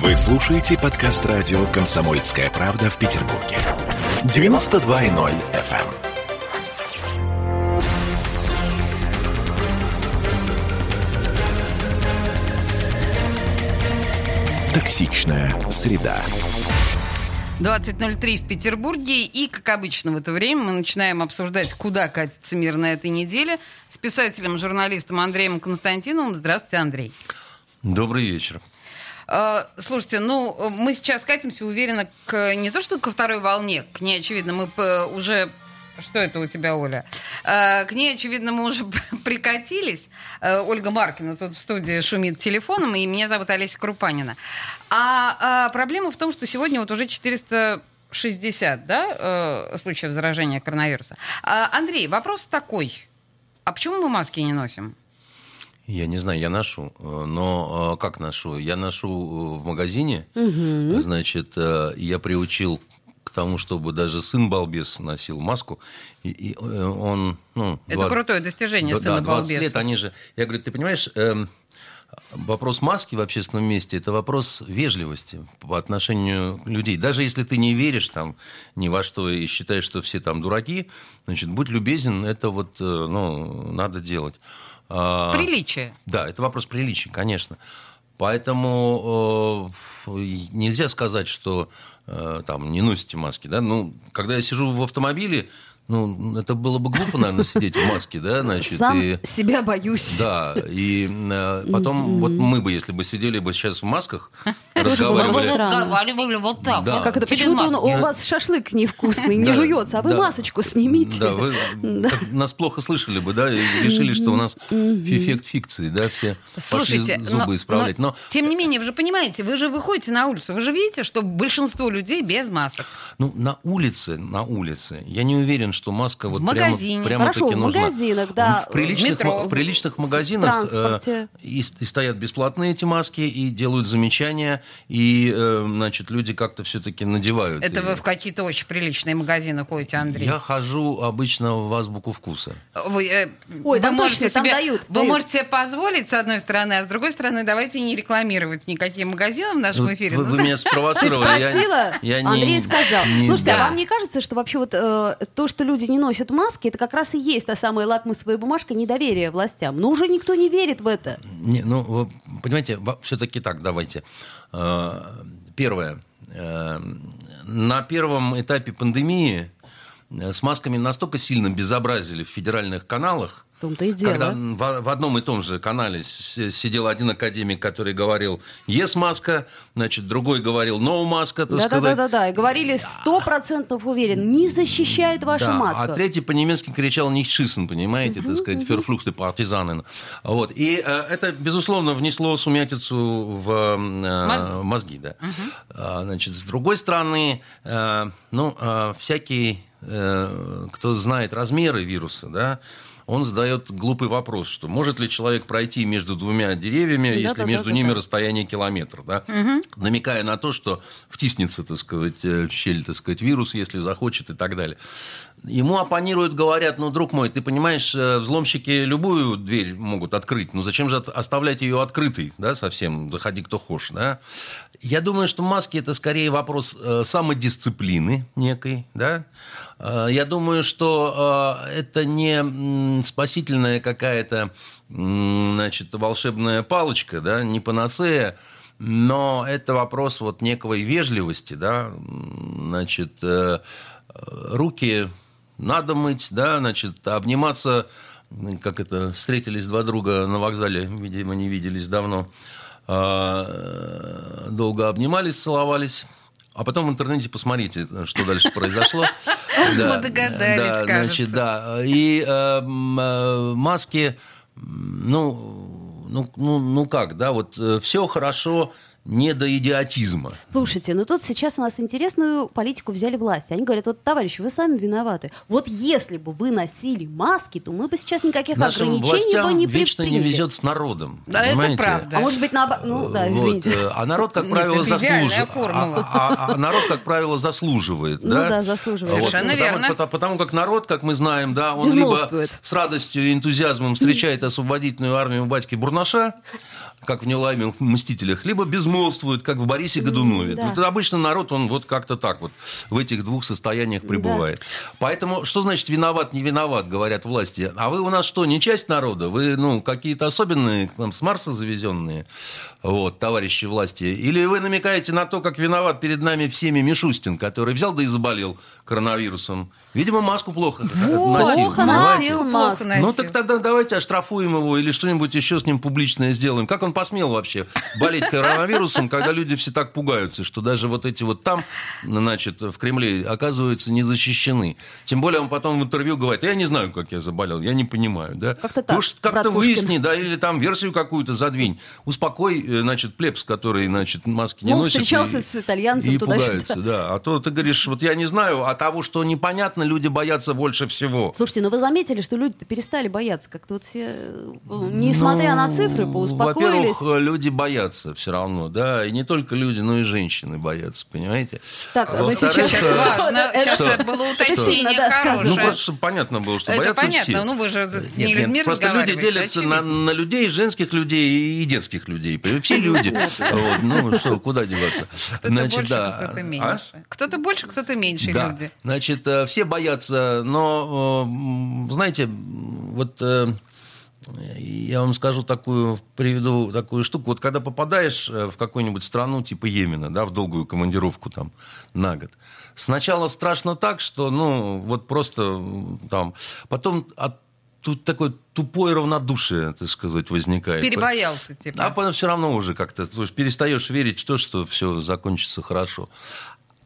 Вы слушаете подкаст радио «Комсомольская правда» в Петербурге. 92.0 FM. Токсичная среда. 20.03 в Петербурге. И, как обычно в это время, мы начинаем обсуждать, куда катится мир на этой неделе с писателем, журналистом Андреем Константиновым. Здравствуйте, Андрей. Добрый вечер. Э, Слушайте, ну, мы сейчас катимся, уверенно, к не то что ко второй волне, к ней, очевидно, мы уже... Что это у тебя, Оля? Э, К ней, очевидно, мы уже прикатились. Э, Ольга Маркина тут в студии шумит телефоном, и меня зовут Олеся Крупанина. А, а проблема в том, что сегодня вот уже 460 да, э, случаев заражения коронавируса. А, Андрей, вопрос такой. А почему мы маски не носим? Я не знаю, я ношу, э, но э, как ношу? Я ношу э, в магазине, значит, э, я приучил к тому, чтобы даже сын балбес носил маску, и, и, он, ну, Это крутое достижение да, сына да, 20 балбеса. лет, они же, я говорю, ты понимаешь, эм, вопрос маски в общественном месте – это вопрос вежливости по отношению людей. Даже если ты не веришь там ни во что и считаешь, что все там дураки, значит, будь любезен, это вот, ну, надо делать. А, Приличие. да, это вопрос приличия, конечно. Поэтому э, нельзя сказать, что э, там не носите маски. Да? Ну, когда я сижу в автомобиле, ну, это было бы глупо, наверное, сидеть в маске, да, значит, Сам и... себя боюсь. Да, и э, потом вот мы бы, если бы сидели бы сейчас в масках, бы разговаривали... разговаривали вот так. Да. вот Как это? Почему-то он- у вас шашлык невкусный, не Да, жуется, а вы да. масочку снимите. Да, вы нас плохо слышали бы, да, и решили, что у нас эффект фикции, да, все Слушайте, пошли зубы но- исправлять. но, Но тем не менее, вы же понимаете, вы же выходите на улицу, вы же видите, что большинство людей без масок. Ну, на улице, на улице, я не уверен, что маска вот В прямо, прямо Хорошо, таки в нужна. магазинах, да, В приличных, в метро. ма- в приличных магазинах э, и, и стоят бесплатные эти маски, и делают замечания, и, э, значит, люди как-то все-таки надевают. Это ее. вы в какие-то очень приличные магазины ходите, Андрей. Я хожу обычно в азбуку вкуса. Вы, э, Ой, вы там можете точно, там себе, дают, Вы дают. можете себе позволить, с одной стороны, а с другой стороны, давайте не рекламировать никакие магазины в нашем Вы, эфире. вы- Ну, вы меня спровоцировали. я- спросила, я не- Андрей сказал. не- Слушайте, да. а вам не кажется, что вообще вот э, то, что люди не носят маски, это как раз и есть та самая лакмусовая бумажка недоверия властям? Но уже никто не верит в это. Не, ну, вы понимаете, все-таки так, давайте. Э, Первое. Э, На первом этапе пандемии э, с масками настолько сильно безобразили в федеральных каналах, том-то и дело. когда в, в одном и том же канале сидел один академик, который говорил «Yes, маска», значит, другой говорил «No, маска», так сказать. Да-да-да-да. И говорили сто процентов уверен, не защищает ваша Да, маска. А третий по-немецки кричал «nicht schießen», понимаете, так сказать, «verfluchte Partisanen». Вот. И э, это, безусловно, внесло сумятицу в э, Мозги. мозги. да. А, Значит, с другой стороны, э, ну, э, всякий, э, кто знает размеры вируса, да, он задает глупый вопрос, что может ли человек пройти между двумя деревьями, если Да-да-да-да-да. между ними расстояние километр, да? намекая на то, что втиснется, так сказать, э, в щель, так сказать, вирус, если захочет и так далее. Ему оппонируют, говорят, ну, друг мой, ты понимаешь, э, взломщики любую дверь могут открыть, ну, зачем же оставлять ее открытой, да, совсем, заходи кто хочешь, да? Я думаю, что маски – это скорее вопрос э, самодисциплины некой, да? Э, Я думаю, что это не спасительная какая-то, значит, волшебная палочка, да, не панацея, но это вопрос вот некой вежливости, да, значит, руки надо мыть, да, значит, обниматься, как это, встретились два друга на вокзале, видимо, не виделись давно, а, долго обнимались, целовались, а потом в интернете посмотрите, что дальше произошло. Да, Мы догадались, да, кажется. Значит, да. И э, м, э, маски, ну, ну, ну, ну как, да, вот все хорошо не до идиотизма. Слушайте, ну тут сейчас у нас интересную политику взяли власти. Они говорят, вот, товарищи, вы сами виноваты. Вот если бы вы носили маски, то мы бы сейчас никаких Нашим ограничений бы властям не вечно не предприняли. везет с народом. Да, это понимаете? правда. А может быть, наоборот... Ну, да, Вот, извините. э, А народ, как правило, это заслуживает. А, а- а народ, как правило, заслуживает. Ну да, заслуживает. Совершенно потому, верно. Потому, потому как народ, как мы знаем, да, он либо с радостью и энтузиазмом встречает освободительную армию батьки Бурнаша, как в неуловимых «Мстителях», либо безмолвствуют, как в Борисе Годунове. да. Обычно народ, он вот как-то так вот в этих двух состояниях пребывает. Поэтому, что значит виноват, не виноват, говорят власти? А вы у нас что, не часть народа? Вы, ну, какие-то особенные, там, с Марса завезенные, вот, товарищи власти? Или вы намекаете на то, как виноват перед нами всеми Мишустин, который взял да и заболел коронавирусом? Видимо, маску плохо Вот, носил. плохо носил маску. Ну так тогда давайте оштрафуем его или что-нибудь еще с ним публичное сделаем. Как он посмел вообще болеть коронавирусом, когда люди все так пугаются, что даже вот эти вот там, значит, в Кремле, оказываются не защищены. Тем более он потом в интервью говорит, я не знаю, как я заболел, я не понимаю. Да? Как-то так, уж как-то выясни, да, или там версию какую-то задвинь. Успокой, э, значит, плебс, который, значит, маски не Мол, носит. встречался и- с итальянцем и туда-сюда. пугается, да. А то ты говоришь, вот я не знаю, а того, что непонятно, люди боятся больше всего. Слушайте, ну вы заметили, что люди перестали бояться. Как-то вот все, э, несмотря на цифры, Ну, поуспокоились. Во-первых, люди боятся все равно, да, и не только люди, но и женщины боятся, понимаете? Так, А вы во-вторых, сейчас... Сейчас э, важно. Это- Сейчас это было Это уточнение да, сказано. Ну, хорошее. просто понятно было, что Это боятся понятно. все. Ну, вы же с не нет, людьми просто люди делятся на, людей, женских людей и детских людей. Все люди. Ну, что, куда деваться? Кто-то больше, кто-то А? меньше. Кто-то больше, кто-то меньше Да. Люди. Значит, э, все боятся, но, э, знаете, вот э, я вам скажу такую, приведу такую штуку. Вот когда попадаешь в какую-нибудь страну типа Йемена, да, в долгую командировку там на год, сначала страшно так, что, ну, вот просто там, потом от тут такое тупое равнодушие, так сказать, возникает. Перебоялся, типа. А потом все равно уже как-то перестаешь верить в то, что все закончится хорошо.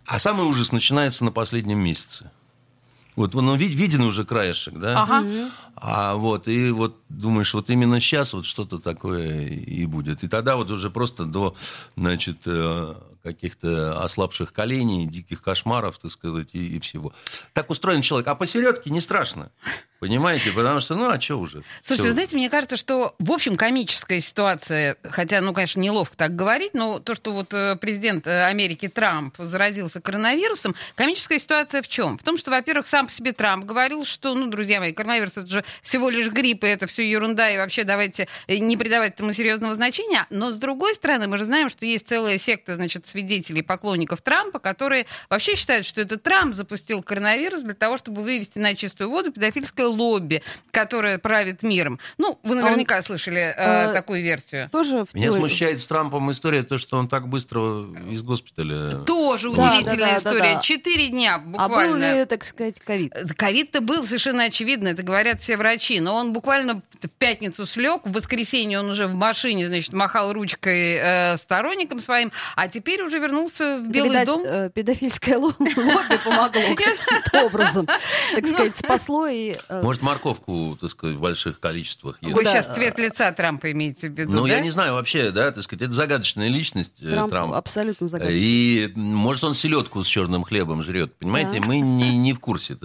А самый ужас начинается на последнем месяце. Вот он ви- виден уже краешек, да? Ага. А вот, и вот думаешь, вот именно сейчас вот что-то такое и будет. И тогда вот уже просто до, значит, э, каких-то ослабших коленей, диких кошмаров, так сказать, и, и всего. Так устроен человек. А посередке не страшно. Понимаете? Потому что, ну, а что уже? Слушайте, Всё. вы знаете, мне кажется, что, в общем, комическая ситуация, хотя, ну, конечно, неловко так говорить, но то, что вот э, президент э, Америки Трамп заразился коронавирусом, комическая ситуация в чем? В том, что, во-первых, сам по себе Трамп говорил, что, ну, друзья мои, коронавирус это же всего лишь грипп, и это все ерунда, и вообще давайте э, не придавать этому серьезного значения. Но, с другой стороны, мы же знаем, что есть целая секта, значит, свидетелей, поклонников Трампа, которые вообще считают, что это Трамп запустил коронавирус для того, чтобы вывести на чистую воду педофильское лобби, которое правит миром. Ну, вы наверняка слышали э, э, такую версию. Тоже в Меня теории- смущает с Трампом история, то, что он так быстро из госпиталя... Тоже Да, удивительная да, да, история. да, да. Четыре дня А был буквально. ли, так сказать, ковид? Ковид-то был совершенно очевидно, это говорят все врачи. Но он буквально в пятницу слег, в воскресенье он уже в машине, значит, махал ручкой э, сторонникам своим, а теперь уже вернулся в Белый Видать, дом. э, педофильское ло- лобби помогло каким-то образом. Так сказать, спасло и... э, Может, морковку, так сказать, в больших количествах ест. Вы Да. сейчас цвет лица Трампа имеете в виду, Ну, да? я не знаю вообще, да, так сказать, это загадочная личность э, Трамп Трамп. абсолютно загадочный. И может он селедку с черным хлебом жрет, понимаете? Да. Мы не, не в курсе.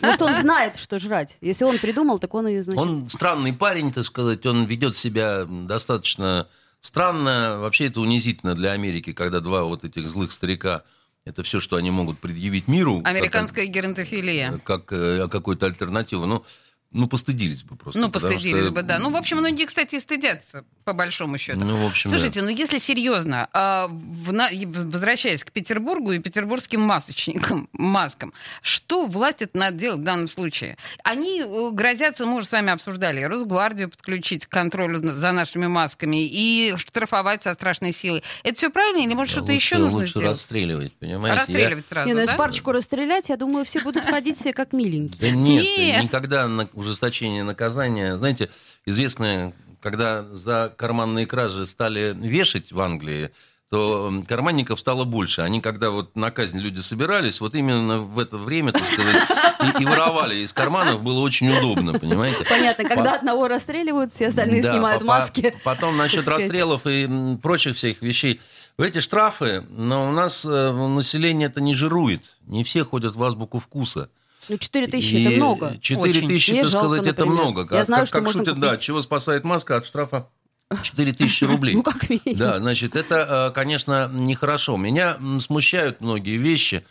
Может, он знает, что жрать. Если он придумал, так он и значит... Он странный парень, так сказать, он ведет себя достаточно странно. Вообще это унизительно для Америки, когда два вот этих злых старика, это все, что они могут предъявить миру. как- Американская геронтофилия. Как, э, какую-то альтернативу. Ну, ну, постыдились бы просто. Ну, постыдились что- бы, да. Ну, в общем, многие, кстати, стыдятся, по большому счету. Ну, в общем, да. Слушайте, ну если серьезно, а, в на- и возвращаясь к Петербургу и петербургским масочникам, маскам, что власть это надо делать в данном случае? Они э, грозятся, мы уже с вами обсуждали, Росгвардию подключить к контролю за- нашими масками и штрафовать со страшной силой. Это все правильно или может что-то Лучше- еще нужно лучше сделать? расстреливать, понимаете? Я- Расстреливать сразу, Не, ну если да? парочку расстрелять, я думаю, все будут ходить себе как миленькие. Да нет, Нет. никогда на ужесточение наказания. Знаете, известно, когда за карманные кражи стали вешать в Англии, то карманников стало больше. Они, когда вот на казнь люди собирались, вот именно в это время, так сказать, и, и воровали из карманов, было очень удобно, понимаете? Понятно, когда По- одного расстреливают, все остальные Да, снимают по- маски. Потом насчет расстрелов и прочих всех вещей. В эти штрафы, но у нас э, население это не жирует. Не все ходят в азбуку вкуса. Ну, 4 тысячи это много. 4 Очень. тысячи, Мне так жалко, сказать, это например. много. Я Как- знаю, как, что как можно шутят, да, купить. чего спасает маска от штрафа 4 тысячи рублей. Ну, как минимум. Да, значит, это, э, конечно, нехорошо. Меня смущают многие вещи.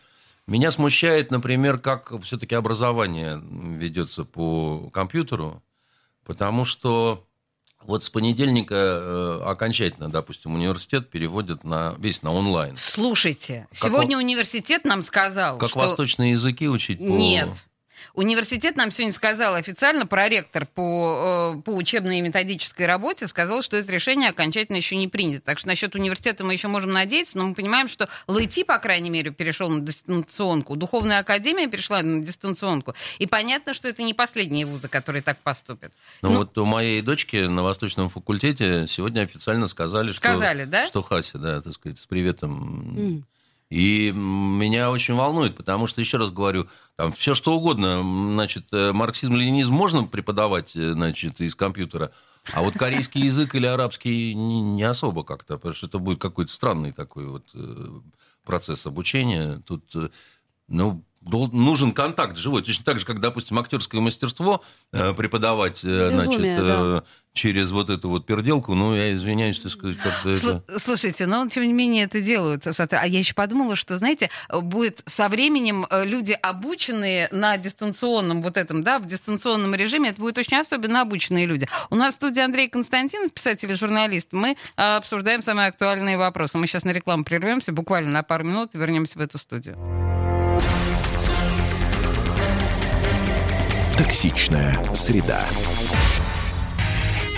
Меня смущает, например, как все-таки образование ведется по компьютеру, потому что Вот с понедельника э, окончательно, допустим, университет переводят на весь на онлайн. Слушайте, сегодня во- университет нам сказал, Как что... восточные языки учить? по- Нет. Университет нам сегодня сказал официально, проректор по, э, по учебной и методической работе сказал, что это решение окончательно еще не принято. Так что насчет университета мы еще можем надеяться, но мы понимаем, что ЛИТИ, по крайней мере, перешел на дистанционку, Духовная академия перешла на дистанционку. И понятно, что это не последние вузы, которые так поступят. Ну, Ну, вот у моей дочки на Восточном факультете сегодня официально сказали, Сказали, что, да? что Хася, да, так сказать, с приветом. М. И меня очень волнует, потому что, еще раз говорю, там все что угодно, значит, э, марксизм-ленинизм можно преподавать, э, значит, из компьютера, а вот корейский язык или арабский не, не особо как-то, потому что это будет какой-то странный такой вот э, процесс обучения. Тут, ну, нужен контакт живой. Точно так же, как, допустим, актерское мастерство преподавать, э, значит, Безумие, э, через вот эту вот переделку, ну, я извиняюсь, так сказать, как-то это... Слушайте, но тем не менее это делают. Соответ- А я еще подумала, что, знаете, будет со временем э, люди, обученные на дистанционном вот этом, да, в дистанционном режиме, это будут очень особенно обученные люди. У нас в студии Андрей Константинов, писатель и журналист. Мы э, обсуждаем самые актуальные вопросы. Мы сейчас на рекламу прервемся, буквально на пару минут, и вернемся в эту студию. Токсичная среда.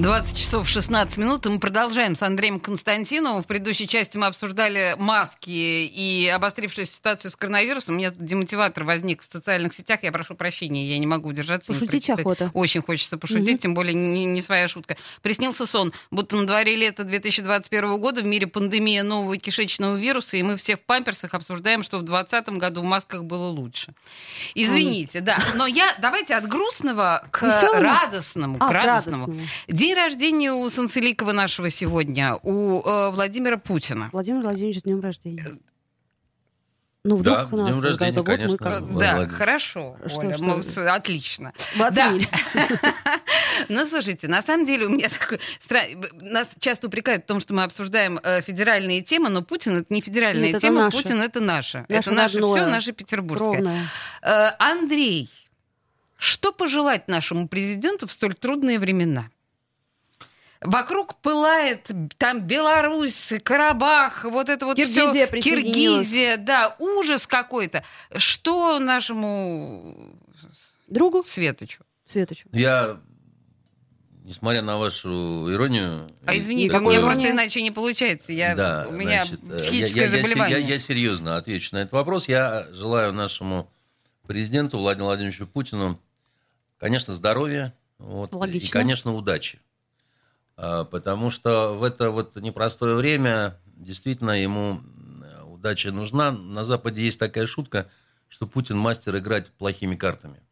20 часов 16 минут, и мы продолжаем с Андреем Константиновым. В предыдущей части мы обсуждали маски и обострившуюся ситуацию с коронавирусом. У меня тут демотиватор возник в социальных сетях. Я прошу прощения, я не могу удержаться. Пошутить охота. Очень хочется пошутить, тем более не, не своя шутка. Приснился сон, будто на дворе лето 2021 года, в мире пандемия нового кишечного вируса, и мы все в памперсах обсуждаем, что в 2020 году в масках было лучше. Извините, да. Но я, давайте от грустного к Весёлому? радостному. А, к к радостному. День рождения у Санцеликова нашего сегодня, у э, Владимира Путина. Владимир Владимирович, с днем рождения. Ну, вдруг Да, у нас днем рождения, год, мы конечно. как... Влад- да, Владимир. хорошо, Что, Оля, что мы отлично. Вы оценили. Ну, слушайте, на самом деле у меня такой... Нас часто упрекают в том, что мы обсуждаем э, федеральные темы, но Путин — это не федеральная Нет, тема. Путин — это наше. Это наше все, наше петербургское. Э, Андрей, что пожелать нашему президенту в столь трудные времена? Вокруг пылает там Беларусь, Карабах, вот это вот Киргизия все. Киргизия, да, ужас какой-то. Что нашему Другу Светочу? Светочу. Я, несмотря на вашу иронию... А и извините, у такое- меня просто иначе не получается. Я, Да, у меня значит, э, психическое я, я- я- заболевание. Я, я серьезно отвечу на этот вопрос. Я желаю нашему президенту Владимиру Владимировичу Путину, конечно, здоровья вот, и, Логично. конечно, удачи. А, Потому что в это вот непростое время действительно ему удача нужна. На Западе есть такая шутка, что Путин мастер играть плохими картами.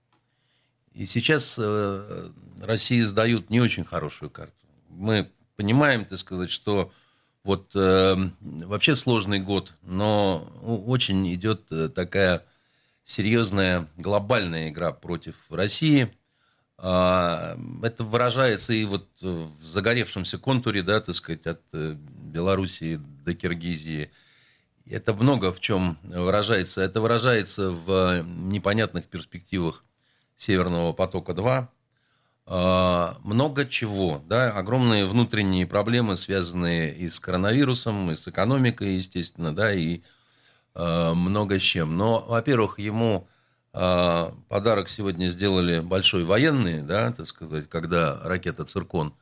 И сейчас э, России сдают не очень хорошую карту. Мы понимаем, так сказать, что вот э, вообще сложный год, но очень идет э, такая серьезная глобальная игра против России. А, Это выражается и вот в загоревшемся контуре, да, так сказать, от э, Белоруссии до Киргизии. Это много в чем выражается. Это выражается в непонятных перспективах Северного потока-2. А, Много чего, да, огромные внутренние проблемы, связанные и с коронавирусом, и с экономикой, естественно, да, и э, много с чем. Но, во-первых, ему подарок сегодня сделали большой военный, да, так сказать, когда ракета «Циркон»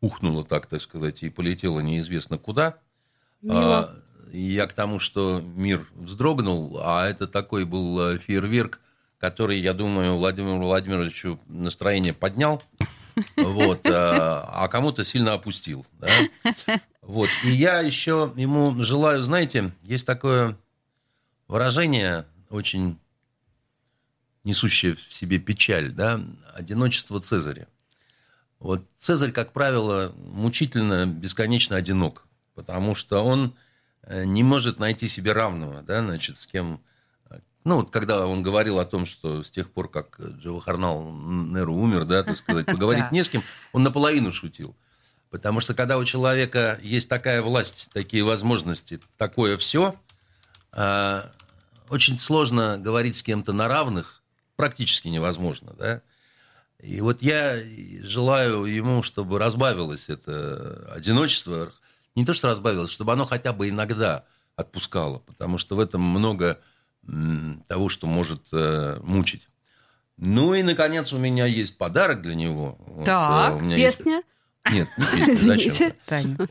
ухнула так, так сказать, и полетела неизвестно куда. Мило. А, я к тому, что мир вздрогнул, а это такой был э, фейерверк, который, я думаю, Владимиру Владимировичу настроение поднял, вот, э, а кому-то сильно опустил. да. Вот. И я еще ему желаю, знаете, есть такое выражение, очень несущее в себе печаль, да, одиночество Цезаря. Вот Цезарь, как правило, мучительно, бесконечно одинок, потому что он э, не может найти себе равного, да, значит, с кем... Ну, вот когда он говорил о том, что с тех пор, как Джавахарнал Неру умер, да, так сказать, поговорить не с кем, он наполовину шутил. Потому что когда у человека есть такая власть, такие возможности, такое все, а, очень сложно говорить с кем-то на равных, практически невозможно, да. И вот я желаю ему, чтобы разбавилось это одиночество, не то что разбавилось, чтобы оно хотя бы иногда отпускало, потому что в этом много того, что может э, мучить. Ну и, наконец, у меня есть подарок для него. Так, вот, э, песня? Есть... Нет, не песня, Извините.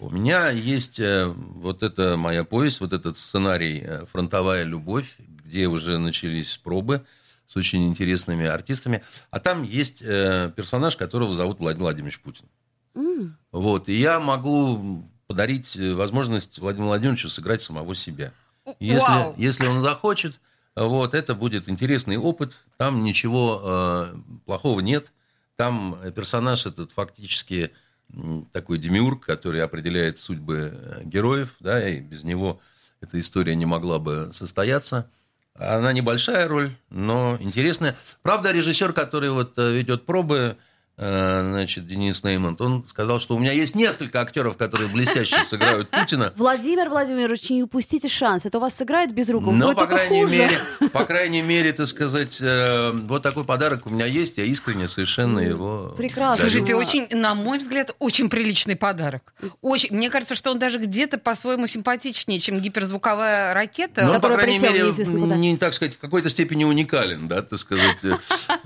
У меня есть э, вот эта моя повесть, вот этот сценарий э, «Фронтовая любовь», где уже начались пробы с очень интересными артистами. А там есть э, персонаж, которого зовут Владимир Владимирович Путин. М. Вот, и я могу подарить э, возможность Владимиру Владимировичу сыграть самого себя. Если, если он захочет, вот, это будет интересный опыт. Там ничего э, плохого нет. Там персонаж этот фактически такой демиург, который определяет судьбы э, героев, да, и без него эта история не могла бы состояться. Она небольшая роль, но интересная. Правда, режиссер, который вот э, ведет пробы, значит, Денис Неймонт, он сказал, что у меня есть несколько актеров, которые блестяще сыграют Путина. Владимир Владимирович, не упустите шанс. Это у вас сыграет без рук, Но, по крайней, хуже. мере, по крайней мере, так сказать, э, вот такой подарок у меня есть. Я искренне совершенно его прекрасно. дарю. Слушайте, Ну, очень, на мой взгляд, очень приличный подарок. Очень. Мне кажется, что он даже где-то по-своему симпатичнее, чем гиперзвуковая ракета. Ну, по который крайней мере, не, так сказать, в какой-то степени уникален, да, так сказать. э,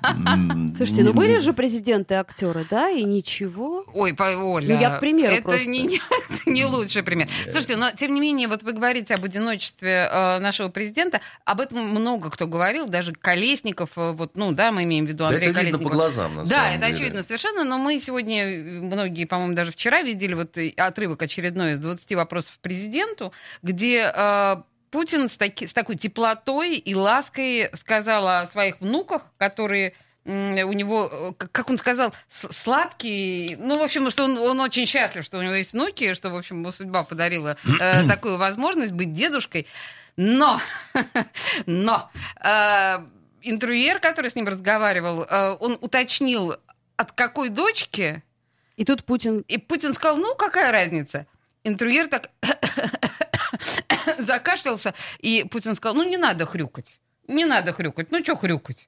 Слушайте, ну были же президенты актеры, да, и ничего. Ой, Оля. Ну, я к примеру это просто. Не, не- это не лучший пример. Слушайте, но тем не менее, вот вы говорите об одиночестве э, нашего президента. Об этом много кто говорил, даже Колесников, э, вот, ну да, мы имеем в виду Да Андрея это видно по глазам, на Да, самом это деле. очевидно совершенно, но мы сегодня, многие, по-моему, даже вчера видели вот отрывок очередной из 20 вопросов президенту, где э, Путин с, таки- с такой теплотой и лаской сказал о своих внуках, которые у него, э, как он сказал, сладкий. Ну, в общем, что он, он очень счастлив, что у него есть внуки, что, в общем, ему судьба подарила э, такую возможность быть дедушкой. Но, но э, интервьюер, который с ним разговаривал, э, он уточнил, от какой дочки, И тут Путин... и Путин сказал, ну, какая разница? Интервьюер так закашлялся, и Путин сказал, ну, не надо хрюкать. Не надо хрюкать. Ну, что хрюкать?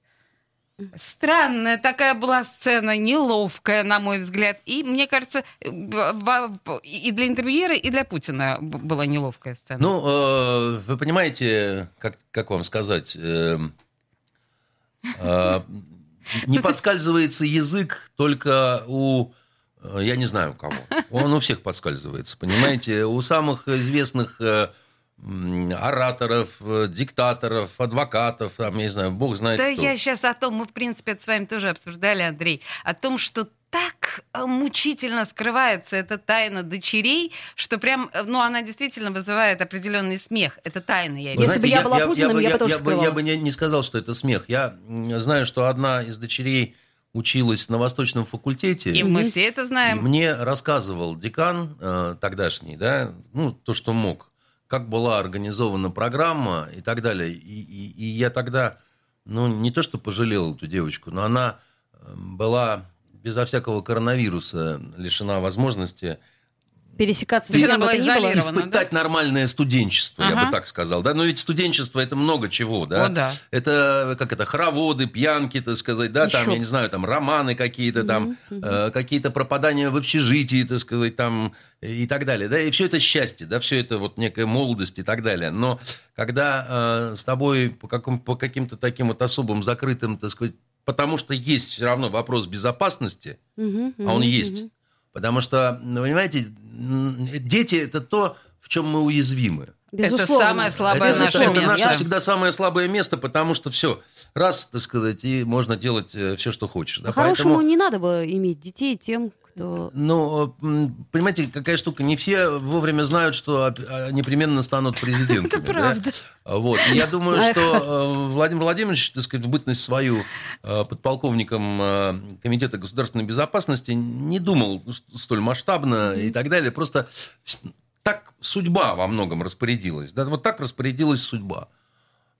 Странная такая была сцена, неловкая, на мой взгляд. И, мне кажется, и для интервьюера, и для Путина была неловкая сцена. Ну, э, вы понимаете, как, как вам сказать, э, э, не подскальзывается язык только у, я не знаю у кого, он у всех подскальзывается, понимаете, у самых известных ораторов, э, диктаторов, адвокатов, там, я не знаю, бог знает Да кто. я сейчас о том, мы, в принципе, это с вами тоже обсуждали, Андрей, о том, что так э, мучительно скрывается эта тайна дочерей, что прям, э, ну, она действительно вызывает определенный смех. Это тайна, я Вы имею Если бы я была Путиным, я бы тоже я, бы, я бы не, не сказал, что это смех. Я знаю, что одна из дочерей училась на Восточном факультете. И мы все это И знаем. мне рассказывал декан э, тогдашний, да, ну, то, что мог, как была организована программа и так далее. И, и- и я тогда, ну, не то, что пожалел эту девочку, но она э, была безо всякого коронавируса лишена возможности Пересекаться с кем бы то ни было. изолирована. испытать нормальное студенчество, я Ага. бы так сказал. Да? Но ведь студенчество это много чего, да? О, да. Это как это хороводы, пьянки, так сказать, да, там, Еще. я не знаю, там романы какие-то, там э, какие-то пропадания в общежитии, так сказать, там и так далее, да, и все это счастье, да, все это вот некая молодость и так далее. Но когда э, с тобой по, каком, по каким-то таким вот особым закрытым, так сказать, потому что есть все равно вопрос безопасности, Мгм, а он мгм, есть. мгм. Потому что, ну, понимаете, дети это то, в чем мы уязвимы. Безусловно. Это самое слабое это, наше это место. наше Я- всегда самое слабое место, потому что все, раз, так сказать, и можно делать все, что хочешь. Да, По-хорошему, поэтому- не надо бы иметь детей тем, то... Ну, м, понимаете, какая штука, не все вовремя знают, что а, непременно станут президентами. Это да? правда. Вот. И я думаю, что э, Владимир Владимирович, так сказать, в бытность свою э, подполковником э, Комитета государственной безопасности не думал столь масштабно и так далее. Просто так судьба во многом распорядилась. Да? Вот так распорядилась судьба.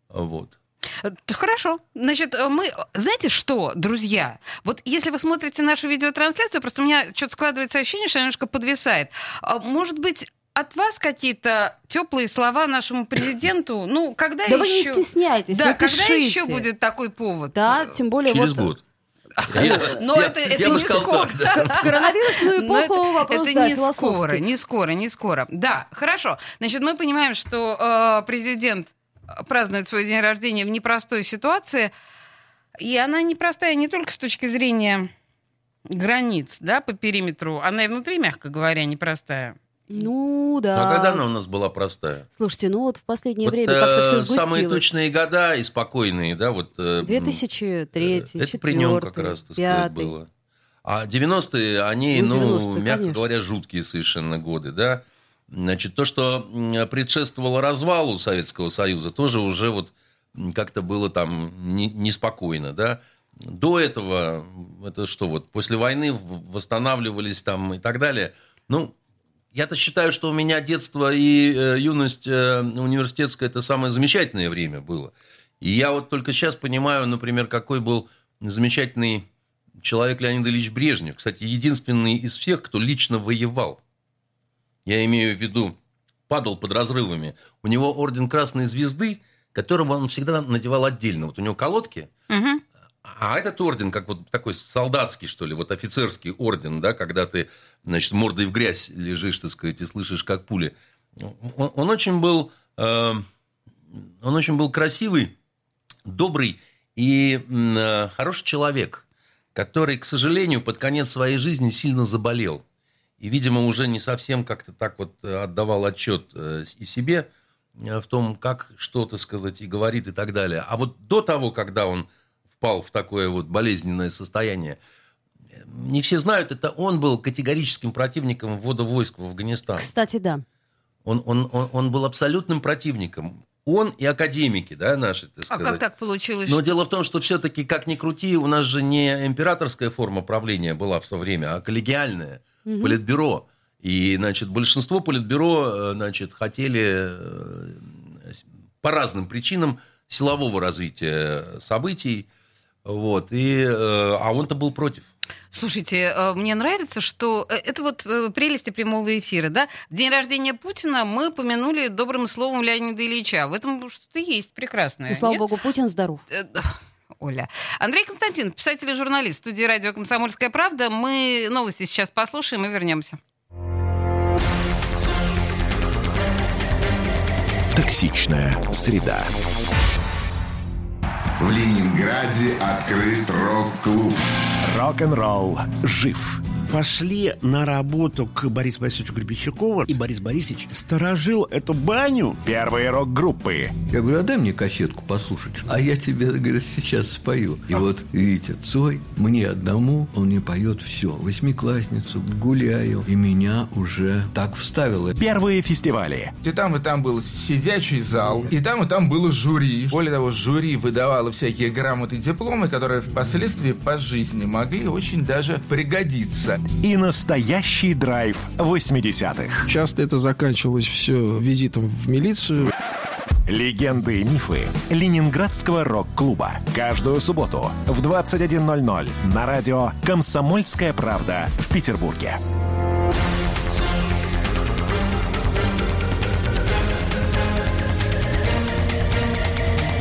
Вот. Э, Хорошо. Значит, э, мы... Знаете что, друзья? Вот если вы смотрите нашу видеотрансляцию, просто у меня что-то складывается ощущение, что немножко подвисает. А Может быть, от вас какие-то теплые слова нашему президенту? Ну, когда Да еще... вы не стесняйтесь, Да, когда напишите. еще будет такой повод? Да, тем более Через вот год. Но это, это я не сказал скоро. так, да. в коронавирусную эпоху это, вопрос, это да, не скоро, не скоро, не скоро. Да, хорошо. Значит, мы понимаем, что э, президент празднует свой день рождения в непростой ситуации, и она непростая не только с точки зрения границ, да, по периметру, она и внутри, мягко говоря, непростая. Ну, да. А когда она у нас была простая? Слушайте, ну вот в последнее Вот, время как-то э, все самые сгустилось. точные года и спокойные, да, вот... э, 2003, Это при нем как раз, так сказать, было. А 90-е, они, Ну, ну, 90-е, мягко конечно. говоря, жуткие совершенно годы, да. Значит, то, что предшествовало развалу Советского Союза, тоже уже вот как-то было там не- неспокойно, да. До этого, это что, вот после войны восстанавливались там и так далее. Ну, я-то считаю, что у меня детство и э, юность э, университетская это самое замечательное время было. И я вот только сейчас понимаю, например, какой был замечательный человек Леонид Ильич Брежнев. Кстати, единственный из всех, кто лично воевал. Я имею в виду, падал под разрывами. У него орден Красной Звезды, которого он всегда надевал отдельно. Вот у него колодки, Мгм. а этот орден, как вот такой солдатский, что ли, вот офицерский орден, да, когда ты, значит, мордой в грязь лежишь, так сказать, и слышишь, как пули. Он, он очень был, э, он очень был красивый, добрый и э, хороший человек, который, к сожалению, под конец своей жизни сильно заболел. И, видимо, уже не совсем как-то так вот э, отдавал отчет э, и себе э, в том, как что, так сказать, и говорит и так далее. А вот до того, когда он впал в такое вот болезненное состояние, не все знают, это он был категорическим противником ввода войск в Афганистан. Кстати, да. Он, он, он, он был абсолютным противником. Он и академики, да, наши, так А сказать. как так получилось? Но что- дело в том, что все-таки, как ни крути, у нас же не императорская форма правления была в то время, а коллегиальная, политбюро. И, значит, большинство политбюро, э, значит, хотели э, по разным причинам силового развития событий, вот, и, э, а он-то был против. Слушайте, э, мне нравится, что э, это вот э, прелести прямого эфира, да? В день рождения Путина мы помянули добрым словом Леонида Ильича. В этом что-то есть прекрасное. Ну, слава нет? богу, Путин здоров. Оля. Андрей Константин, писатель и журналист в студии радио «Комсомольская правда». Мы новости сейчас послушаем и вернемся. Токсичная среда. В Ленинграде открыт рок-клуб. Рок-н-ролл жив. пошли на работу к Борису Борисовичу Гребенщикову, и Борис Борисович сторожил эту баню. Первые рок-группы. Я говорю, а дай мне кассетку послушать. А я тебе, говорит, сейчас спою. И вот, видите, Цой мне одному, он мне поет все. Восьмиклассницу, гуляю. И меня уже так вставило. Первые фестивали. И там, и там был сидячий зал, и там, и там было жюри. Более того, жюри выдавало всякие грамоты и дипломы, которые впоследствии по жизни могли очень даже пригодиться. И настоящий драйв 80-х. Часто это заканчивалось все визитом в милицию. Легенды и мифы Ленинградского рок-клуба. Каждую субботу в 21.00 на радио «Комсомольская правда» в Петербурге.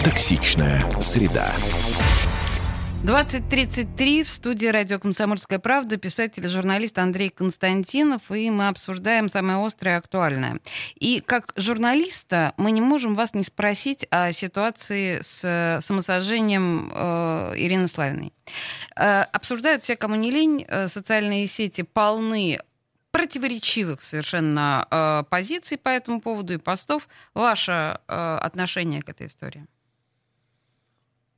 Токсичная среда. 20.33 в студии радио «Комсомольская правда» писатель и журналист Андрей Константинов, и мы обсуждаем самое острое и актуальное. И как журналиста мы не можем вас не спросить о ситуации с э, самосожжением э, Ирины Славиной. Э, обсуждают все, кому не лень, э, социальные сети полны противоречивых совершенно э, позиций по этому поводу и постов. Ваше э, отношение к этой истории?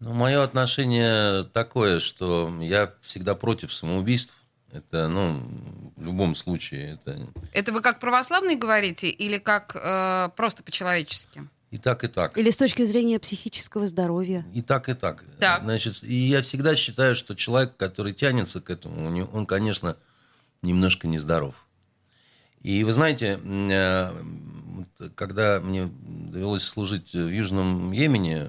Ну, мое отношение такое, что я всегда против самоубийств. Это, ну, в любом случае, это Это вы как православный говорите или как э, просто по-человечески? и так, и так. Или с точки зрения психического здоровья. И так, и так. Так. Значит, и я всегда считаю, что человек, который тянется к этому, он, конечно, немножко нездоров. И вы знаете, э, когда мне довелось служить в Южном Йемене,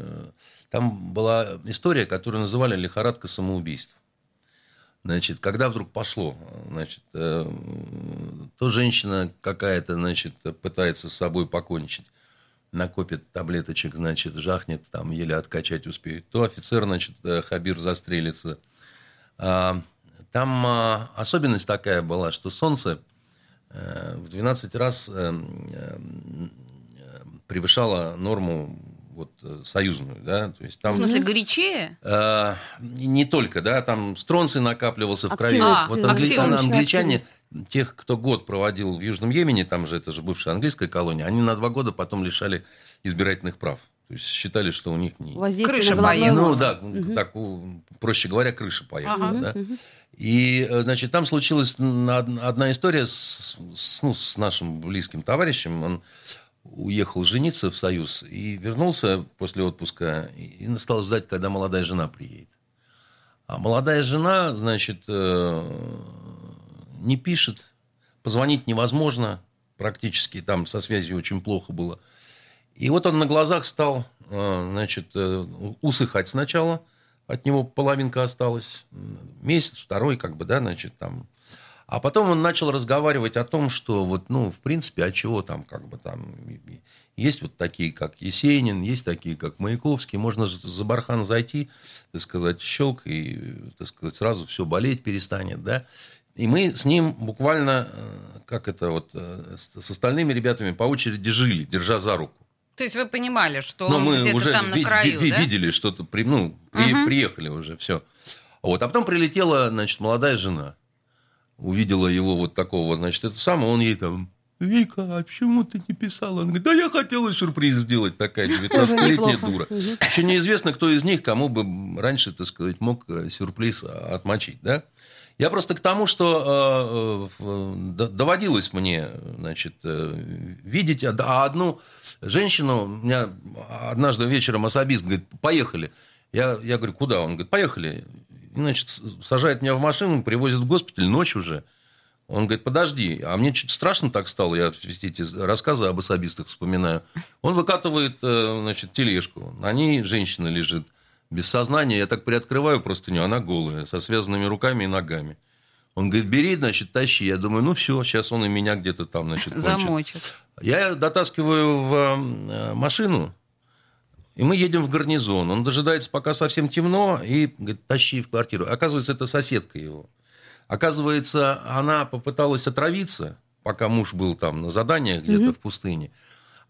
там была история, которую называли лихорадка самоубийств. Значит, когда вдруг пошло, значит, э, то женщина какая-то, значит, пытается с собой покончить, накопит таблеточек, значит, жахнет, там еле откачать успеет, то офицер, значит, э, Хабир застрелится. А, Там а, особенность такая была, что солнце э, в 12 раз э, э, э, превышало норму вот, э, союзную, да, то есть там... В смысле, горячее? Э, не только, да, там стронций накапливался в крови. Активность, вот англи- активность. англичане, тех, кто год проводил в Южном Йемене, там же это же бывшая английская колония, они на два года потом лишали избирательных прав. То есть считали, что у них не... Крыша поехала. Ну да, Мгм. так, проще говоря, крыша поехала. Ага. да. И, э, значит, там случилась на- одна история с, с- ну, с нашим близким товарищем. Он уехал жениться в Союз и вернулся после отпуска и стал ждать, когда молодая жена приедет. А молодая жена, значит, э, не пишет, позвонить невозможно практически, там со связью очень плохо было. И вот он на глазах стал, э, значит, э, усыхать сначала, от него половинка осталась, месяц, второй, как бы, да, значит, там. А потом он начал разговаривать о том, что вот, ну, в принципе, а чего там, как бы там, есть вот такие, как Есенин, есть такие, как Маяковский, можно за бархан зайти, так сказать, щелк, и, так сказать, сразу все болеть перестанет, да. И мы с ним буквально, э, как это вот, э, с остальными ребятами по очереди жили, держа за руку. То есть вы понимали, что Но он мы где-то уже там на краю, ви- да? видели что-то, ну, Мгм. приехали уже, все. Вот. А потом прилетела, значит, молодая жена. Увидела его вот такого, значит, это самое, он ей там, Вика, а почему ты не писала? Он говорит, да я хотела сюрприз сделать, такая 19-летняя неплохо. дура. Еще неизвестно, кто из них, кому бы раньше, так сказать, мог э, сюрприз а, отмочить, да? Я просто к тому, что э, э, доводилось мне, значит, видеть, а а одну женщину, у меня однажды вечером особист говорит, поехали. Я, я говорю, куда? Он говорит, поехали. Значит, сажает меня в машину, привозит в госпиталь, ночь уже. Он говорит, подожди, а мне что-то страшно так стало, я все эти рассказы об особистах вспоминаю. Он выкатывает, э, значит, тележку, на ней женщина лежит без сознания, я так приоткрываю простыню, она голая, со связанными руками и ногами. Он говорит, бери, значит, тащи. Я думаю, ну все, сейчас он и меня где-то там, значит, кончит. Замочит. Я дотаскиваю в э, машину, и мы едем в гарнизон. Он дожидается, пока совсем темно, и говорит, тащи в квартиру. Оказывается, это соседка его. Оказывается, она попыталась отравиться, пока муж был там на заданиях где-то в пустыне.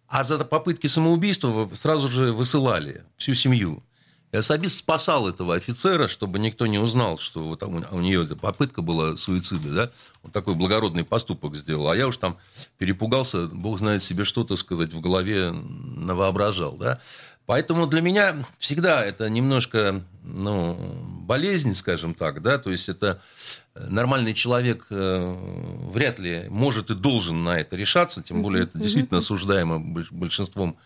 А за попытки самоубийства сразу же высылали всю семью. И особист спасал этого офицера, чтобы никто не узнал, что вот там у нее попытка была суицида, да? Он такой благородный поступок сделал. А я уж там перепугался, бог знает себе что, так сказать, в голове навоображал, да? Поэтому для меня всегда это немножко, ну, болезнь, скажем так, да, то есть это нормальный человек э, вряд ли может и должен на это решаться, тем более это действительно осуждаемо больш- большинством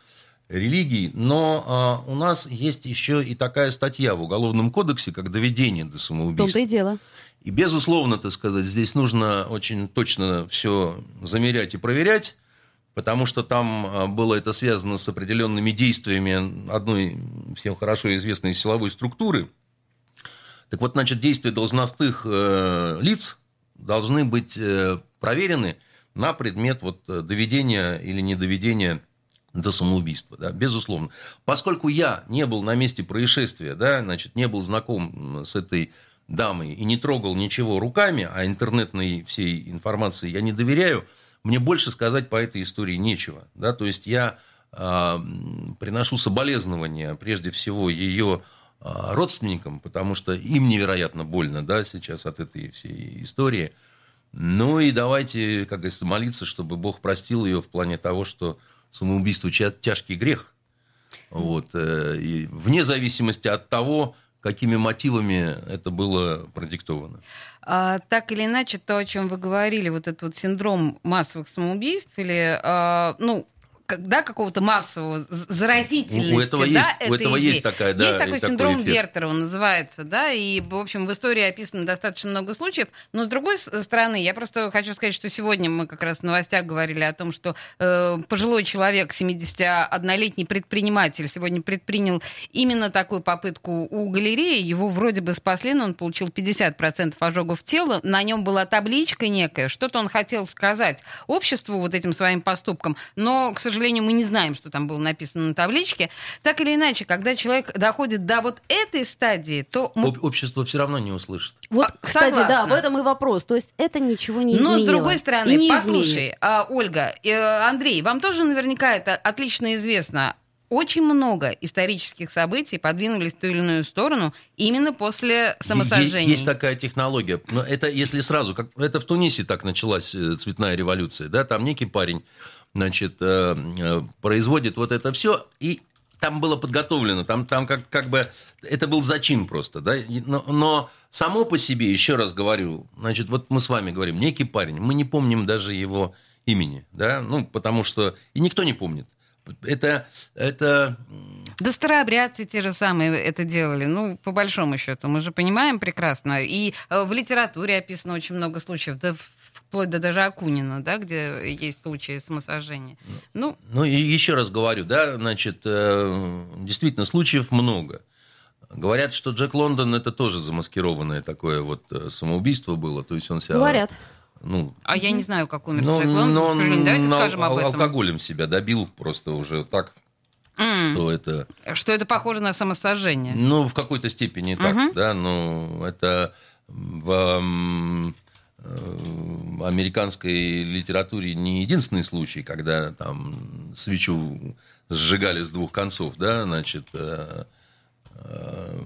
религий, но а, у нас есть еще и такая статья в Уголовном кодексе, как доведение до самоубийства. том-то и дело. И, безусловно, так сказать, здесь нужно очень точно все замерять и проверять, потому что там а, было это связано с определенными действиями одной всем хорошо известной силовой структуры. Так вот, значит, действия должностных э, лиц должны быть э, проверены на предмет вот, э, доведения или недоведения до самоубийства, да, безусловно. Поскольку я не был на месте происшествия, да, значит, не был знаком с этой дамой и не трогал ничего руками, а интернетной всей информации я не доверяю, мне больше сказать по этой истории нечего. Да? То есть я м, приношу соболезнования прежде всего ее а, родственникам, потому что им невероятно больно да, сейчас от этой всей истории. Ну и давайте, как говорится, молиться, чтобы Бог простил ее в плане того, что самоубийство тяжкий грех. Вот. э, И вне зависимости от того, какими мотивами это было продиктовано. А, так или иначе, то, о чем вы говорили, вот этот вот синдром массовых самоубийств или, а, ну, когда какого-то массового заразительности, У этого да, есть- у этого идеи. есть такая, да, Есть такой синдром эффект. Вертера, он называется, да, и, в общем, в истории описано достаточно много случаев, но с другой стороны, я просто хочу сказать, что сегодня мы как раз в новостях говорили о том, что э, пожилой человек, 71-летний предприниматель, сегодня предпринял именно такую попытку у галереи, его вроде бы спасли, но он получил 50% ожогов тела, на нем была табличка некая, что-то он хотел сказать обществу вот этим своим поступком, но, к сожалению, мы не знаем, что там было написано на табличке. Так или иначе, когда человек доходит до вот этой стадии, то мы Об- общество все равно не услышит. Вот, А, кстати, да, согласна. в этом и вопрос. То есть это ничего не изменило. Но с другой И стороны, не послушай, а, Ольга, э, Андрей, вам тоже наверняка это отлично известно. Очень много исторических событий подвинулись в ту или иную сторону именно после самосожжения. Е- Есть такая технология. Но это если сразу, как это в Тунисе так началась э, цветная революция, да, там некий парень, значит, э, э, производит вот это все, и там было подготовлено, там, там как, как бы это был зачин просто, да, но, но само по себе, еще раз говорю, значит, вот мы с вами говорим, некий парень, мы не помним даже его имени, да, ну, потому что, и никто не помнит. Это, это Да старообрядцы те же самые это делали, ну, по большому счету, мы же понимаем прекрасно. И э, в литературе описано очень много случаев, да, вплоть до даже Акунина, да, где есть случаи самосожжения. Ну, Ну, и еще раз говорю, да, значит, э, действительно, случаев много. Говорят, что Джек Лондон это тоже замаскированное такое вот э, самоубийство было. То есть он себя... Говорят. Ну, а я не знаю, как умер ну, Джек Лондон, но к сожалению. Давайте на- скажем об этом. Алкоголем себя добил просто уже так, М, что это... Что это похоже на самосожжение. Ну, в какой-то степени так, Мгм. да, но это в американской литературе не единственный случай, когда там свечу сжигали с двух концов, да, значит, э, э,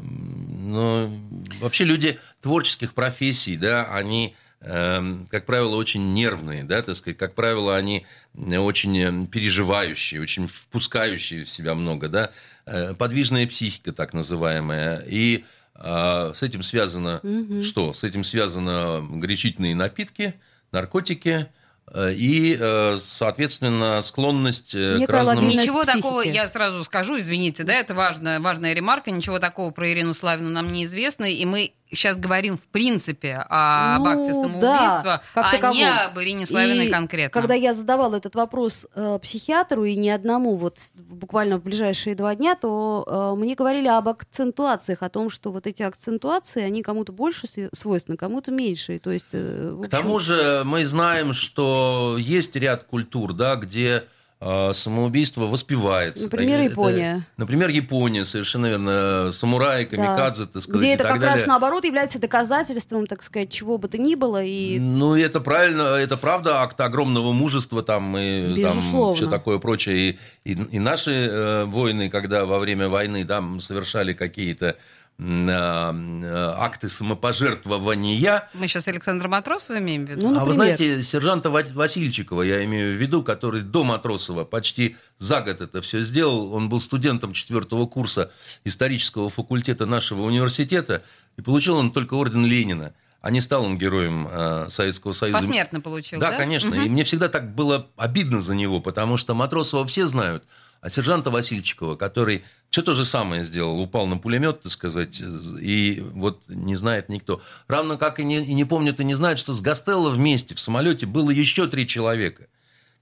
но вообще люди творческих профессий, да, они как правило, очень нервные, да, так сказать, как правило, они очень э, переживающие, очень впускающие в себя много, да, Э, подвижная психика, так называемая, и а, с этим связано что? С этим связано горячительные напитки, наркотики э, и, э, соответственно, склонность э, к разным... Ничего психики. такого, я сразу скажу, извините, да, это важная, важная ремарка, ничего такого про Ирину Славину нам неизвестно, и мы сейчас говорим в принципе об Ну, акте да, самоубийства, как а не об Ирине Славиной И конкретно. Когда я задавала этот вопрос э, психиатру и не одному, вот буквально в ближайшие два дня, то э, мне говорили об акцентуациях, о том, что вот эти акцентуации, они кому-то больше свойственны, кому-то меньше. То есть, э, в К общем, тому же мы знаем, что есть ряд культур, да, где самоубийство воспевается. Например, Япония. например, Япония, совершенно верно. Самураи, да, камикадзе, так сказать, где это как далее. раз наоборот является доказательством, так сказать, чего бы то ни было. И Ну, это правильно, это правда акт огромного мужества там и там Безусловно. все такое прочее. И, и, и наши э, воины, когда во время войны там совершали какие-то а, акты самопожертвования, Мы сейчас Александра Матросова имеем в виду? Ну, а вы знаете, сержанта Ва- Васильчикова, я имею в виду, который до Матросова почти за год это все сделал. Он был студентом четвертого курса исторического факультета нашего университета, и получил он только орден Ленина. А не стал он героем э, Советского Союза. Посмертно получил, Да, да? конечно. Мгм. И мне всегда так было обидно за него, потому что Матросова все знают, а сержанта Васильчикова, который все то же самое сделал, упал на пулемет, так сказать, и вот не знает никто. Равно как и не, и не помнят и не знают, что с Гастелло вместе в самолете было еще три человека.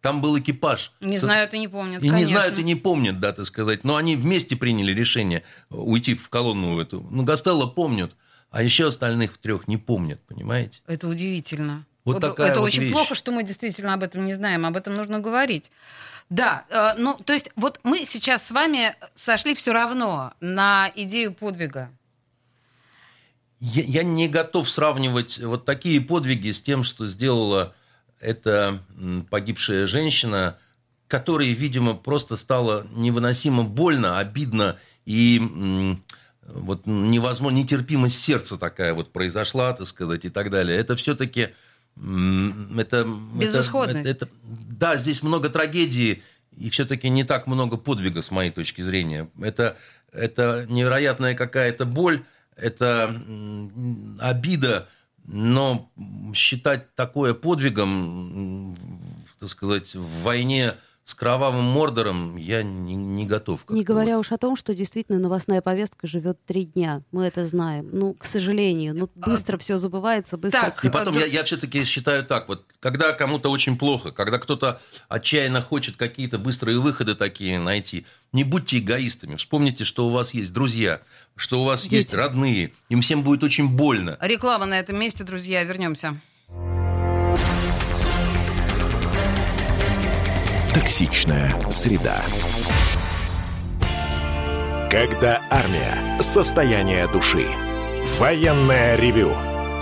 Там был экипаж. Не знают и не помнят, И не конечно. знают и не помнят, да, так сказать. Но они вместе приняли решение уйти в колонну эту. Ну, Гастелло помнят, а еще остальных трех не помнят, понимаете? Это удивительно. Вот такая это вот очень вещь. плохо, что мы действительно об этом не знаем, об этом нужно говорить. Да, э, ну, то есть вот мы сейчас с вами сошли все равно на идею подвига. Я, я не готов сравнивать вот такие подвиги с тем, что сделала эта погибшая женщина, которой, видимо, просто стало невыносимо больно, обидно и вот невозможно, нетерпимость сердца такая вот произошла, так сказать, и так далее. Это все-таки это, Безысходность. Это, это- да, здесь много трагедии и все-таки не так много подвига с моей точки зрения. Это, это невероятная какая-то боль, это обида, но считать такое подвигом, так сказать, в войне с кровавым Мордором я не, не готов. Не говоря вот. уж о том, что действительно новостная повестка живет три дня. Мы это знаем. Ну, к сожалению. Ну, быстро все забывается, быстро так, всё- И потом я, я все-таки считаю так, вот когда кому-то очень плохо, когда кто-то отчаянно хочет какие-то быстрые выходы такие найти, не будьте эгоистами. Вспомните, что у вас есть друзья, что у вас есть Дети. родные. Им всем будет очень больно. Реклама на этом месте, друзья. Вернемся. Токсичная среда. Когда армия. Состояние души. Военное ревю.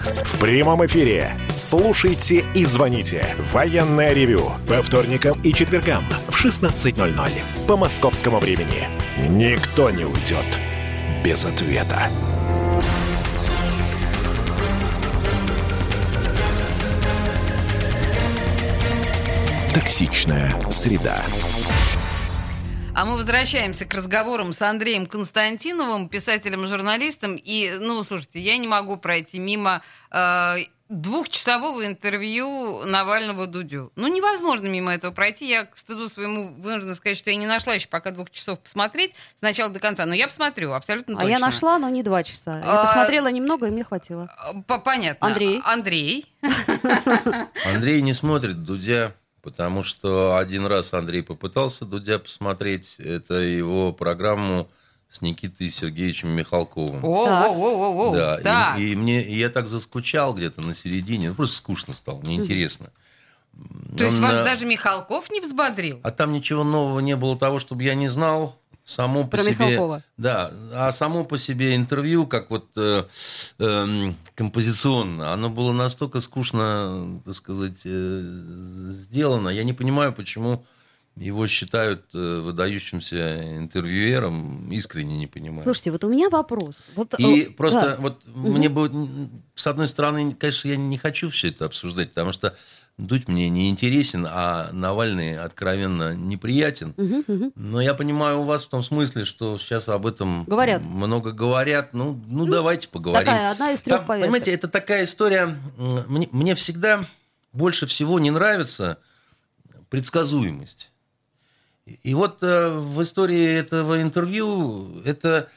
В прямом эфире. Слушайте и звоните. Военное ревю. По вторникам и четвергам в 16.00 по московскому времени. Никто не уйдет без ответа. Токсичная среда. А мы возвращаемся к разговорам с Андреем Константиновым, писателем-журналистом. И, ну, слушайте, я не могу пройти мимо э, двухчасового интервью Навального Дудю. Ну, невозможно мимо этого пройти. Я, к стыду своему, вынуждена сказать, что я не нашла еще пока двух часов посмотреть с начала до конца. Но я посмотрю, абсолютно А точно. я нашла, но не два часа. Я А, посмотрела немного, и мне хватило. По- Понятно. Андрей? Андрей. Андрей не смотрит Дудя, потому что один раз Андрей попытался Дудя посмотреть. Это его программу с Никитой Сергеевичем Михалковым. О-о-о-о-о. Да, Так. и, и мне и я так заскучал где-то на середине, ну, просто скучно стало, неинтересно. То есть Он, вас э, даже Михалков не взбодрил? А там ничего нового не было того, чтобы я не знал. Само по Про себе, Михалкова. да, а само по себе интервью, как вот э, эм, композиционно, оно было настолько скучно, так сказать, э, сделано. Я не понимаю, почему его считают э, выдающимся интервьюером, искренне не понимаю. Слушайте, вот у меня вопрос. Вот, И э, просто да. вот мне бы, с одной стороны, конечно, я не хочу все это обсуждать, потому что Дудь мне не интересен, а Навальный откровенно неприятен. Мгм, мгм. Но я понимаю у вас в том смысле, что сейчас об этом Говорят. много говорят. Ну, ну, давайте поговорим. Такая одна из трех Там, повесток. Понимаете, это такая история. Мне, мне всегда больше всего не нравится предсказуемость. И вот э, в истории этого интервью это,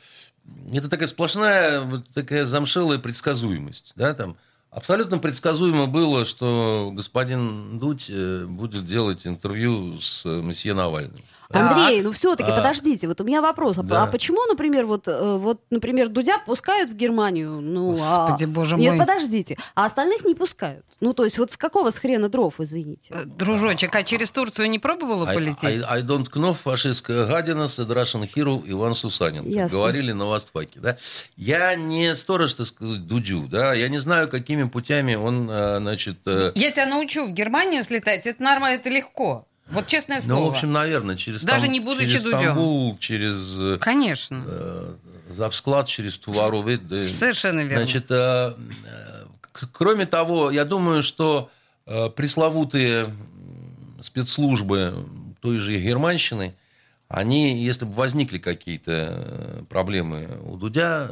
это такая сплошная, вот такая замшелая предсказуемость. Да, там абсолютно предсказуемо было, что господин Дудь э, будет делать интервью с э, месье Навальным. Андрей, ну все-таки А. подождите, вот у меня вопрос. А, а почему, например, вот, э, вот, например, Дудя пускают в Германию? Ну, Господи, а... боже Нет, мой. подождите. А остальных не пускают. Ну, то есть вот с какого с хрена дров, извините? Э, Дружочек, а через Турцию не пробовала полететь? I, I don't know, фашистская гадина, с Russian hero Иван Сусанин. Ясно. говорили на Востфаке. Да? Я не сторож, так сказать, Дудю. Да? Я не знаю, какими путями он, э, значит... Я тебя научу в Германию слетать. Это нормально, это легко. Вот честное слово. Ну, в общем, наверное, через, Даже Стам- не будучи через Дудем. Стамбул, через э, Конечно. э, завсклад, через Тувару. да. Совершенно верно. Значит, э, э, кроме того, я думаю, что э, пресловутые спецслужбы той же германщины, они, если бы возникли какие-то э, проблемы у Дудя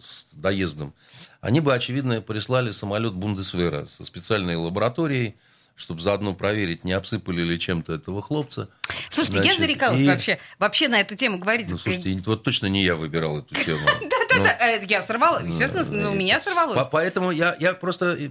с доездом, они бы, очевидно, прислали самолет Бундесвера со специальной лабораторией, чтобы заодно проверить, не обсыпали ли чем-то этого хлопца. Слушайте, я Значит, зарекалась и- вообще, вообще на эту тему говорить. Ну, слушайте, вот точно не я выбирал эту тему. Да-да-да, э, я сорвала. Естественно, ну, у меня По- сорвалось. Поэтому я, я просто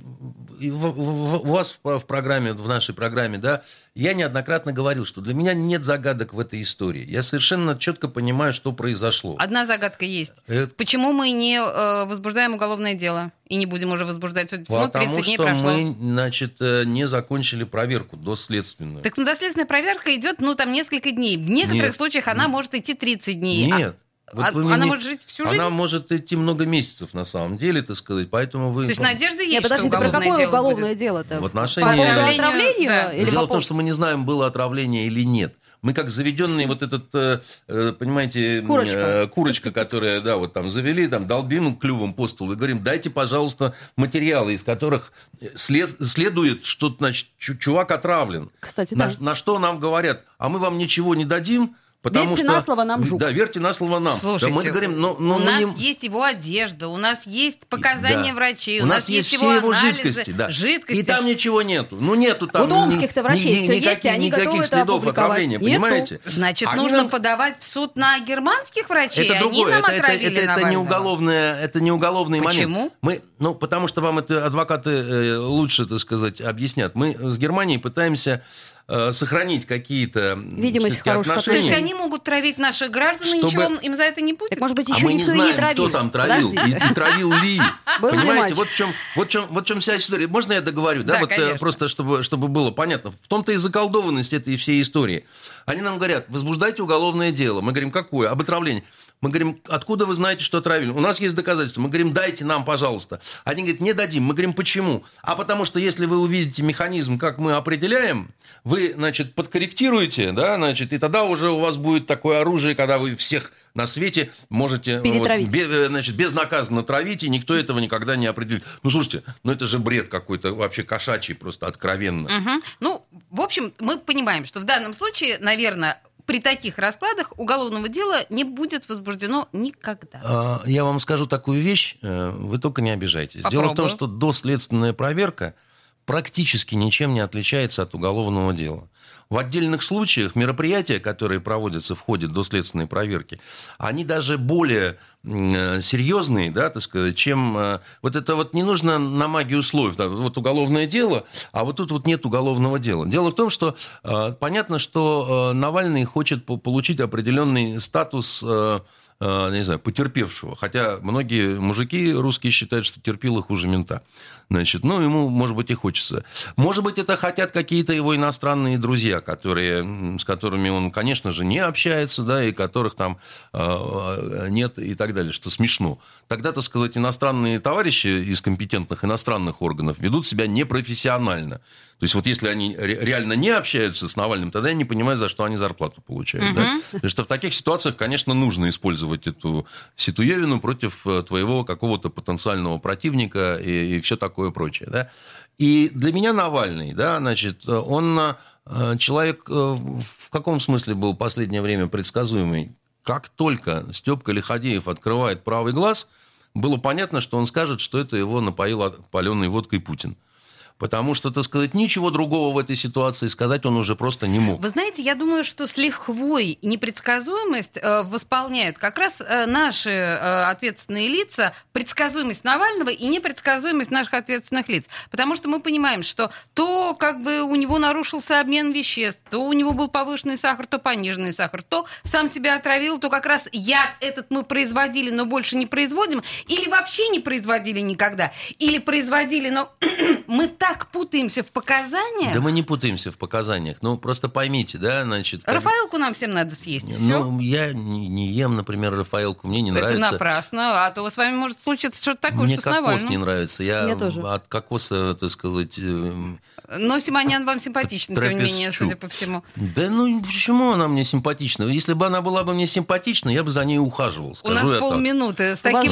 и- в- в- у вас в в программе, в нашей программе, да, я неоднократно говорил, что для меня нет загадок в этой истории. Я совершенно четко понимаю, что произошло. Одна загадка есть. Это Почему мы не э, возбуждаем уголовное дело? И не будем уже возбуждать? Потому 30 дней что прошло. мы, значит, э, не закончили проверку доследственную. Так ну, доследственная проверка идет, ну, там, несколько дней. В некоторых Нет. случаях она может идти 30 дней. А- Нет. Вот А- мне она не- может жить всю Она жизнь? может идти много месяцев, на самом деле, так сказать, поэтому вы... То есть надежда есть, Нет, подожди, что про уголовное какое дело уголовное будет? дело-то? В По отношении- поводу Отравлению, отравления да. или Дело по в том, что мы не знаем, было отравление или нет. Мы как заведенный вот этот, э, э, понимаете, Курочка. э, курочка, которая, да, вот там завели, там долбим клювом по столу и говорим, дайте, пожалуйста, материалы, из которых след- следует, что, значит, чу- чувак отравлен. Кстати, на, да. на что нам говорят, а мы вам ничего не дадим, потому Верьте что... на слово нам жук. Да, верьте на слово нам. Слушайте, да, мы говорим, ну, ну, у мы нас не- есть его одежда, у нас есть показания Да. врачей, у нас есть его все его анализы, жидкости, да. жидкости. И там ничего нету. Ну, нету там... У домских-то ни- врачей ни- всё есть, и никаких- они никаких готовы это следов опубликовать. отравления, Нету. понимаете? Значит, Они нужно нам- подавать в суд на германских врачей. Это Они другое, нам это, это, это, это не уголовное, это не уголовный Почему? момент. Мы, ну, потому что вам это адвокаты э, лучше, так сказать, объяснят. Мы с Германией пытаемся э, сохранить какие-то Видимость хороших То отношения. есть они могут травить наших граждан, и Чтобы- ничего им за это не будет? Так, может быть, А еще мы не никто и знаем, не травил. кто там травил и, и травил ли. Был ли Понимаете, матч? вот в, чем, вот, в чем, вот в чем вся история. Можно я договорю? Да, Да, вот э, конечно. просто чтобы, чтобы было понятно. В том-то и заколдованность этой всей истории. Они нам говорят, возбуждайте уголовное дело. Мы говорим, какое? Об отравлении. Мы говорим, откуда вы знаете, что отравили? У нас есть доказательства. Мы говорим, дайте нам, пожалуйста. Они говорят, не дадим. Мы говорим, почему? А потому что если вы увидите механизм, как мы определяем, вы, значит, подкорректируете, да, значит, и тогда уже у вас будет такое оружие, когда вы всех на свете можете вот, э, значит, безнаказанно травить, и никто этого никогда не определит. Ну, слушайте, ну это же бред какой-то вообще кошачий, просто откровенно. Мгм. Ну, в общем, мы понимаем, что в данном случае, наверное, при таких раскладах уголовного дела не будет возбуждено никогда. А, Я вам скажу такую вещь, э, вы только не обижайтесь. Дело в том, Попробую. что доследственная проверка практически ничем не отличается от уголовного дела. В отдельных случаях мероприятия, которые проводятся в ходе доследственной проверки, они даже более э, серьезные, да, так сказать, чем... э, Вот это вот не нужно на магию условий. да, Вот уголовное дело, а вот тут вот нет уголовного дела. Дело в том, что э, понятно, что Навальный хочет по- получить определенный статус не знаю, потерпевшего. Хотя многие мужики русские считают, что терпило хуже мента. Значит, ну, ему, может быть, и хочется. Может быть, это хотят какие-то его иностранные друзья, которые, с которыми он, конечно же, не общается, да, и которых там э, нет и так далее, что смешно. Тогда, так сказать, иностранные товарищи из компетентных иностранных органов ведут себя непрофессионально. То есть вот если они ре- реально не общаются с Навальным, тогда я не понимаю, за что они зарплату получают. да. Потому что в таких ситуациях, конечно, нужно использовать эту ситуевину против э, твоего какого-то потенциального противника и, все такое прочее. Да. И для меня Навальный, да, значит, он э, человек э, в каком смысле был в последнее время предсказуемый? Как только Степка Лиходеев открывает правый глаз, было понятно, что он скажет, что это его напоил паленой водкой Путин. Потому что, так сказать, ничего другого в этой ситуации сказать он уже просто не мог. Вы знаете, я думаю, что с лихвой непредсказуемость э, восполняют как раз э, наши э, ответственные лица, предсказуемость Навального и непредсказуемость наших ответственных лиц. Потому что мы понимаем, что то как бы у него нарушился обмен веществ, то у него был повышенный сахар, то пониженный сахар, то сам себя отравил, то как раз яд этот мы производили, но больше не производим, или вообще не производили никогда, или производили, но мы так путаемся в показаниях. Да мы не путаемся в показаниях. Ну, просто поймите, да, значит... как- Рафаэлку нам всем надо съесть, и все. Ну, я не, не ем, например, Рафаэлку, мне не Это нравится. напрасно, а то с вами может случиться что-то такое, Мне что с кокос Навальным. не нравится. Я Мне тоже. от кокоса, так сказать... эм, Но Симонян вам симпатична, тем не менее, судя по всему. Да ну почему она мне симпатична? Если бы она была бы мне симпатична, я бы за ней ухаживал. У нас я так. полминуты. С У вас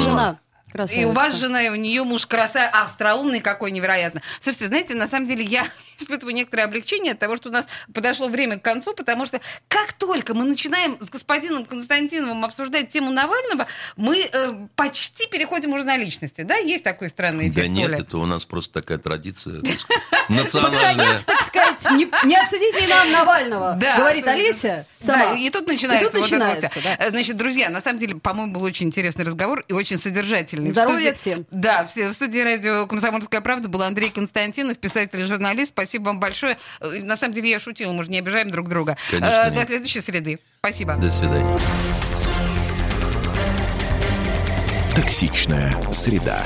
жена И красавица. у вас жена, и у нее муж красавец, остроумный какой невероятно. Слушайте, знаете, на самом деле я испытываю некоторое облегчение от того, что у нас подошло время к концу, потому что как только мы начинаем с господином Константиновым обсуждать тему Навального, мы э, почти переходим уже на личности. Да, есть такой странный эффект, Да нет, Оля? это у нас просто такая традиция национальная. Наконец, так сказать, не, не обсудить ли нам Навального, Да, говорит. Олеся Да, сама. и тут начинается, И тут вот начинается. Э, Значит, друзья, на самом деле, по-моему, был очень интересный разговор и очень содержательный. В Здоровья студии- всем. Да, в студии радио «Комсомольская правда» был Андрей Константинов, писатель и журналист. Спасибо вам большое. Э, На самом деле, я шутила, мы же не обижаем друг друга. Конечно, нет. До следующей среды. Спасибо. До свидания. Токсичная среда.